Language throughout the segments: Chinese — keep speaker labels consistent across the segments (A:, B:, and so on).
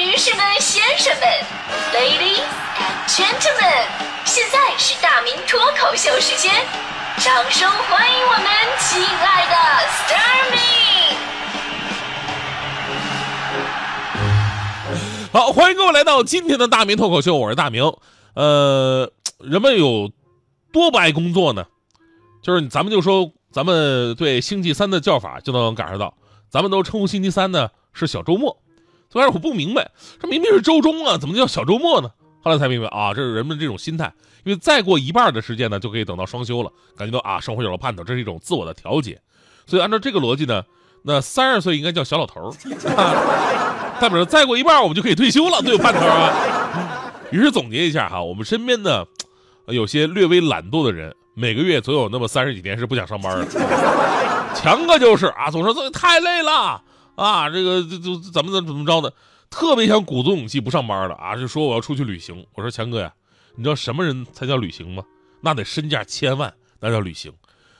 A: 女士们、先生们，Ladies and Gentlemen，现在是大明脱口秀时间，掌声欢迎我们亲爱的 s t a r m y
B: 好，欢迎各位来到今天的大明脱口秀，我是大明。呃，人们有多不爱工作呢？就是咱们就说，咱们对星期三的叫法就能感受到，咱们都称呼星期三呢是小周末。最开始我不明白，这明明是周中啊，怎么叫小周末呢？后来才明白啊，这是人们这种心态，因为再过一半的时间呢，就可以等到双休了，感觉到啊，生活有了盼头，这是一种自我的调节。所以按照这个逻辑呢，那三十岁应该叫小老头儿，代表着再过一半我们就可以退休了，都有盼头啊！于是总结一下哈，我们身边呢有些略微懒惰的人，每个月总有那么三十几天是不想上班的。强哥就是啊，总说这太累了。啊，这个这这怎么怎么怎么着的，特别想鼓足勇气不上班了啊，就说我要出去旅行。我说强哥呀，你知道什么人才叫旅行吗？那得身价千万，那叫旅行。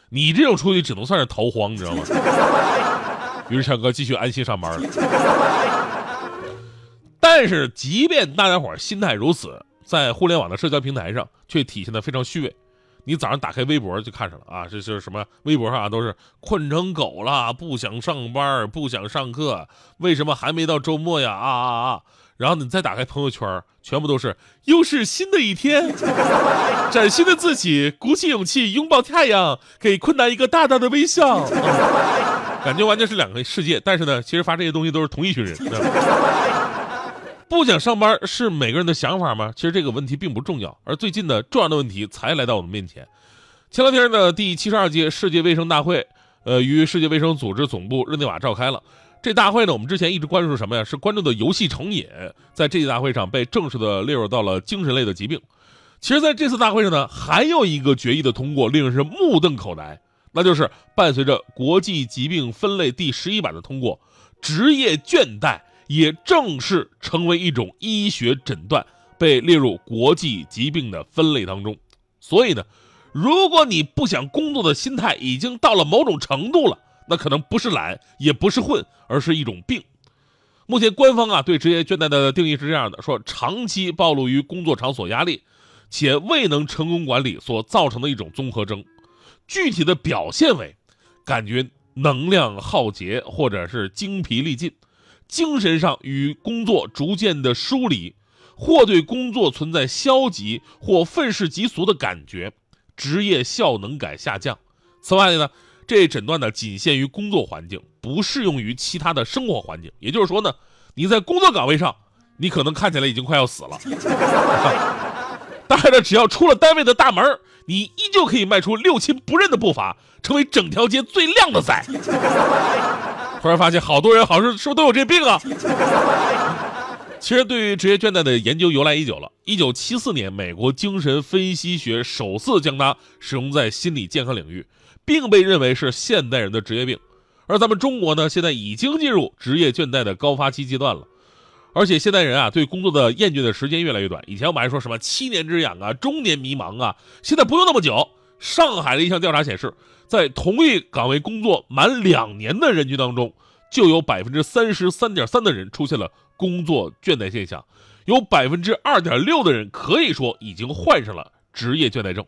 B: 你这种出去只能算是逃荒，你知道吗？于是强哥继续安心上班了。但是，即便大家伙心态如此，在互联网的社交平台上却体现的非常虚伪。你早上打开微博就看上了啊，这就是什么？微博上啊都是困成狗了，不想上班，不想上课，为什么还没到周末呀？啊啊啊！然后你再打开朋友圈，全部都是又是新的一天，崭新的自己，鼓起勇气拥抱太阳，给困难一个大大的微笑，感觉完全是两个世界。但是呢，其实发这些东西都是同一群人。不想上班是每个人的想法吗？其实这个问题并不重要，而最近的重要的问题才来到我们面前。前两天的第七十二届世界卫生大会，呃，于世界卫生组织总部日内瓦召开了。这大会呢，我们之前一直关注什么呀？是关注的游戏成瘾，在这届大会上被正式的列入到了精神类的疾病。其实，在这次大会上呢，还有一个决议的通过令人是目瞪口呆，那就是伴随着国际疾病分类第十一版的通过，职业倦怠。也正式成为一种医学诊断，被列入国际疾病的分类当中。所以呢，如果你不想工作的心态已经到了某种程度了，那可能不是懒，也不是混，而是一种病。目前官方啊对职业倦怠的定义是这样的：说长期暴露于工作场所压力，且未能成功管理所造成的一种综合征。具体的表现为，感觉能量耗竭，或者是精疲力尽。精神上与工作逐渐的疏离，或对工作存在消极或愤世嫉俗的感觉，职业效能感下降。此外呢，这诊断呢仅限于工作环境，不适用于其他的生活环境。也就是说呢，你在工作岗位上，你可能看起来已经快要死了，但是呢，只要出了单位的大门，你依旧可以迈出六亲不认的步伐，成为整条街最靓的仔。突然发现，好多人好像是不是都有这病啊？其实，对于职业倦怠的研究由来已久了。一九七四年，美国精神分析学首次将它使用在心理健康领域，并被认为是现代人的职业病。而咱们中国呢，现在已经进入职业倦怠的高发期阶段了。而且，现代人啊，对工作的厌倦的时间越来越短。以前我们还说什么七年之痒啊，中年迷茫啊，现在不用那么久。上海的一项调查显示，在同一岗位工作满两年的人群当中，就有百分之三十三点三的人出现了工作倦怠现象，有百分之二点六的人可以说已经患上了职业倦怠症。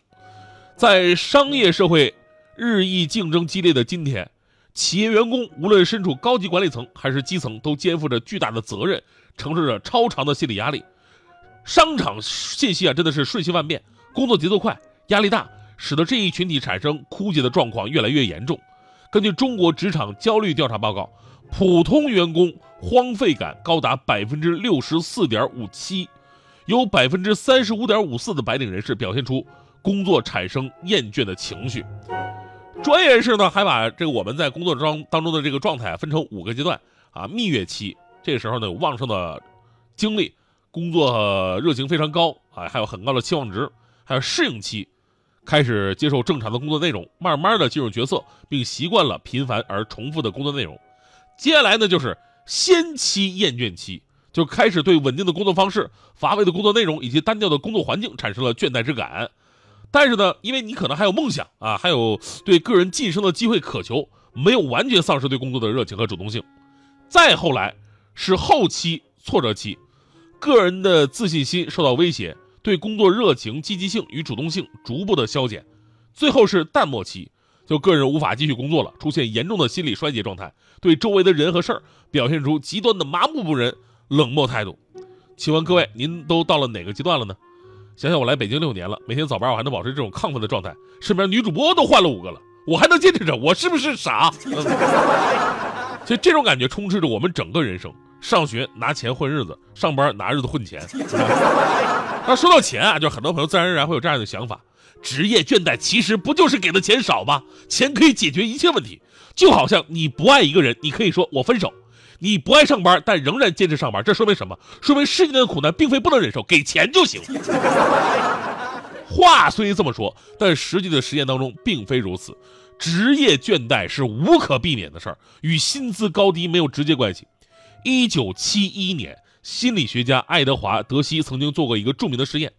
B: 在商业社会日益竞争激烈的今天，企业员工无论身处高级管理层还是基层，都肩负着巨大的责任，承受着超长的心理压力。商场信息啊，真的是瞬息万变，工作节奏快，压力大。使得这一群体产生枯竭的状况越来越严重。根据中国职场焦虑调查报告，普通员工荒废感高达百分之六十四点五七，有百分之三十五点五四的白领人士表现出工作产生厌倦的情绪。专业人士呢，还把这个我们在工作中当中的这个状态分成五个阶段啊：蜜月期，这个时候呢有旺盛的精力，工作热情非常高啊，还有很高的期望值；还有适应期。开始接受正常的工作内容，慢慢的进入角色，并习惯了频繁而重复的工作内容。接下来呢，就是先期厌倦期，就开始对稳定的工作方式、乏味的工作内容以及单调的工作环境产生了倦怠之感。但是呢，因为你可能还有梦想啊，还有对个人晋升的机会渴求，没有完全丧失对工作的热情和主动性。再后来是后期挫折期，个人的自信心受到威胁，对工作热情、积极性与主动性逐步的消减，最后是淡漠期，就个人无法继续工作了，出现严重的心理衰竭状态，对周围的人和事儿表现出极端的麻木不仁、冷漠态度。请问各位，您都到了哪个阶段了呢？想想我来北京六年了，每天早班我还能保持这种亢奋的状态，身边女主播都换了五个了，我还能坚持着，我是不是傻？所以这种感觉充斥着我们整个人生：上学拿钱混日子，上班拿日子混钱。那说到钱啊，就很多朋友自然而然会有这样的想法：职业倦怠其实不就是给的钱少吗？钱可以解决一切问题，就好像你不爱一个人，你可以说我分手。你不爱上班，但仍然坚持上班，这说明什么？说明世间的苦难并非不能忍受，给钱就行。话虽这么说，但实际的实验当中并非如此。职业倦怠是无可避免的事儿，与薪资高低没有直接关系。一九七一年，心理学家爱德华·德西曾经做过一个著名的实验。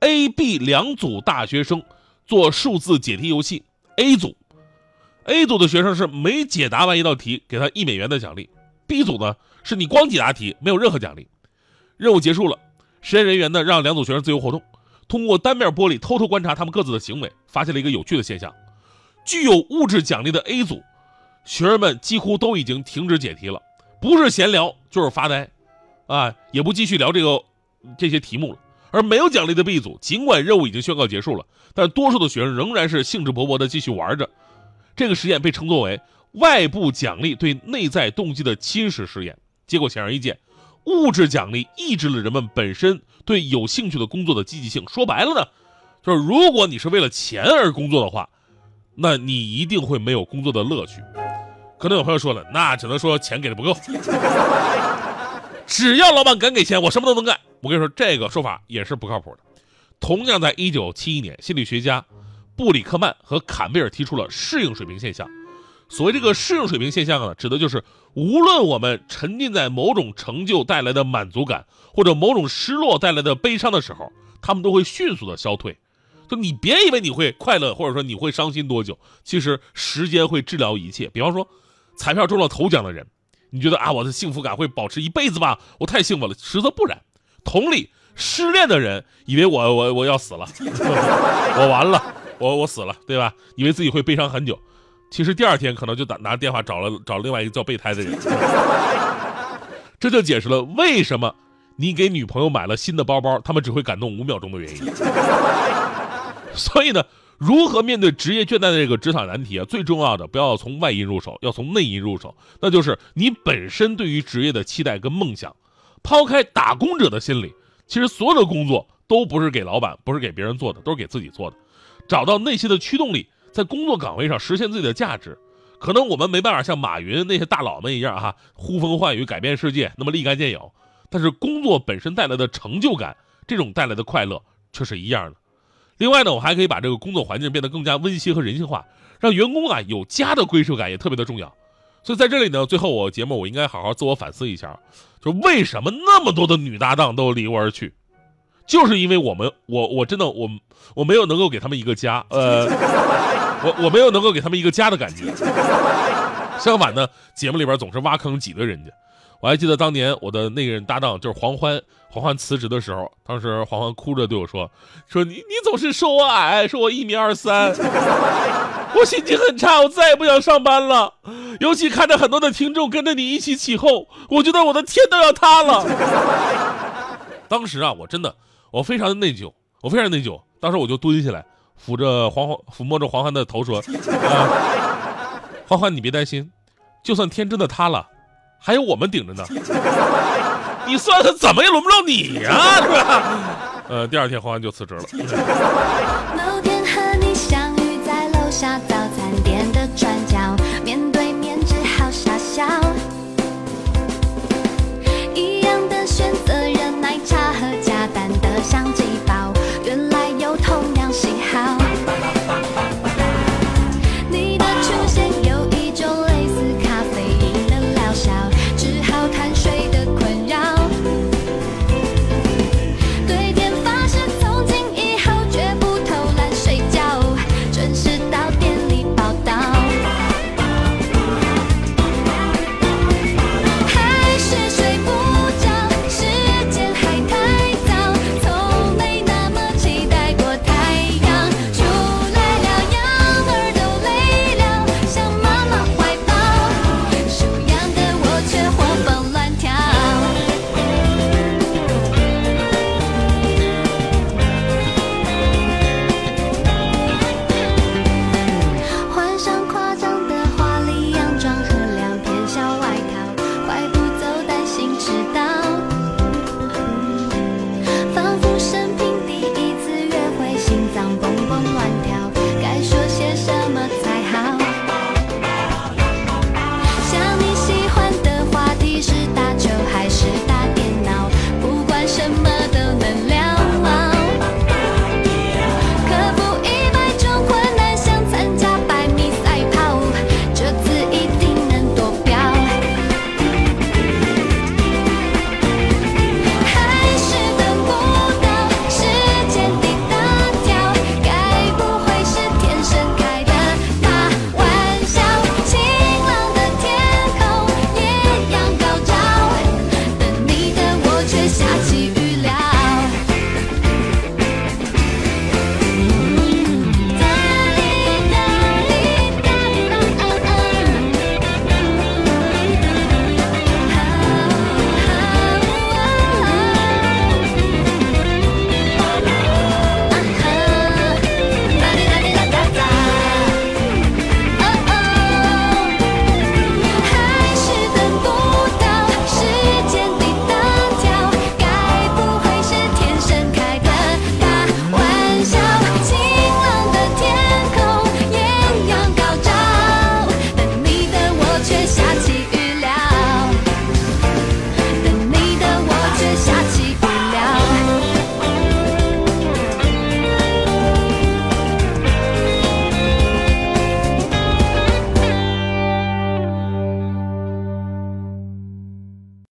B: ：A、B 两组大学生做数字解题游戏，A 组，A 组的学生是每解答完一道题，给他一美元的奖励。；B 组呢，是你光解答题，没有任何奖励。任务结束了，实验人员呢让两组学生自由活动。通过单面玻璃偷偷观察他们各自的行为，发现了一个有趣的现象：具有物质奖励的 A 组，学生们几乎都已经停止解题了，不是闲聊就是发呆，啊，也不继续聊这个这些题目了。而没有奖励的 B 组，尽管任务已经宣告结束了，但多数的学生仍然是兴致勃勃地继续玩着。这个实验被称作为外部奖励对内在动机的侵蚀实验。结果显而易见。物质奖励抑制了人们本身对有兴趣的工作的积极性。说白了呢，就是如果你是为了钱而工作的话，那你一定会没有工作的乐趣。可能有朋友说了，那只能说钱给的不够。只要老板敢给钱，我什么都能干。我跟你说，这个说法也是不靠谱的。同样，在一九七一年，心理学家布里克曼和坎贝尔提出了适应水平现象。所谓这个适应水平现象呢，指的就是无论我们沉浸在某种成就带来的满足感，或者某种失落带来的悲伤的时候，他们都会迅速的消退。就你别以为你会快乐，或者说你会伤心多久，其实时间会治疗一切。比方说，彩票中了头奖的人，你觉得啊，我的幸福感会保持一辈子吧？我太幸福了，实则不然。同理，失恋的人以为我我我要死了，我完了，我我死了，对吧？以为自己会悲伤很久。其实第二天可能就打拿电话找了找另外一个叫备胎的人，这就解释了为什么你给女朋友买了新的包包，他们只会感动五秒钟的原因。所以呢，如何面对职业倦怠的这个职场难题啊？最重要的不要从外因入手，要从内因入手，那就是你本身对于职业的期待跟梦想。抛开打工者的心理，其实所有的工作都不是给老板，不是给别人做的，都是给自己做的。找到内心的驱动力。在工作岗位上实现自己的价值，可能我们没办法像马云那些大佬们一样哈，呼风唤雨改变世界，那么立竿见影。但是工作本身带来的成就感，这种带来的快乐却是一样的。另外呢，我还可以把这个工作环境变得更加温馨和人性化，让员工啊有家的归属感也特别的重要。所以在这里呢，最后我节目我应该好好自我反思一下，就为什么那么多的女搭档都离我而去？就是因为我们，我我真的我我没有能够给他们一个家，呃，我我没有能够给他们一个家的感觉。相反呢，节目里边总是挖坑挤兑人家。我还记得当年我的那个人搭档就是黄欢，黄欢辞职的时候，当时黄欢哭着对我说：“说你你总是说我矮，说我一米二三，我心情很差，我再也不想上班了。尤其看着很多的听众跟着你一起起哄，我觉得我的天都要塌了。”当时啊，我真的。我非常的内疚，我非常内疚。当时我就蹲下来，抚着黄欢，抚摸着黄欢的头说：“啊，欢欢，你别担心，就算天真的塌了，还有我们顶着呢。你算算，怎么也轮不到你呀，是吧？”呃，第二天黄安就辞职了。某天和你相遇在楼下早餐店的转角。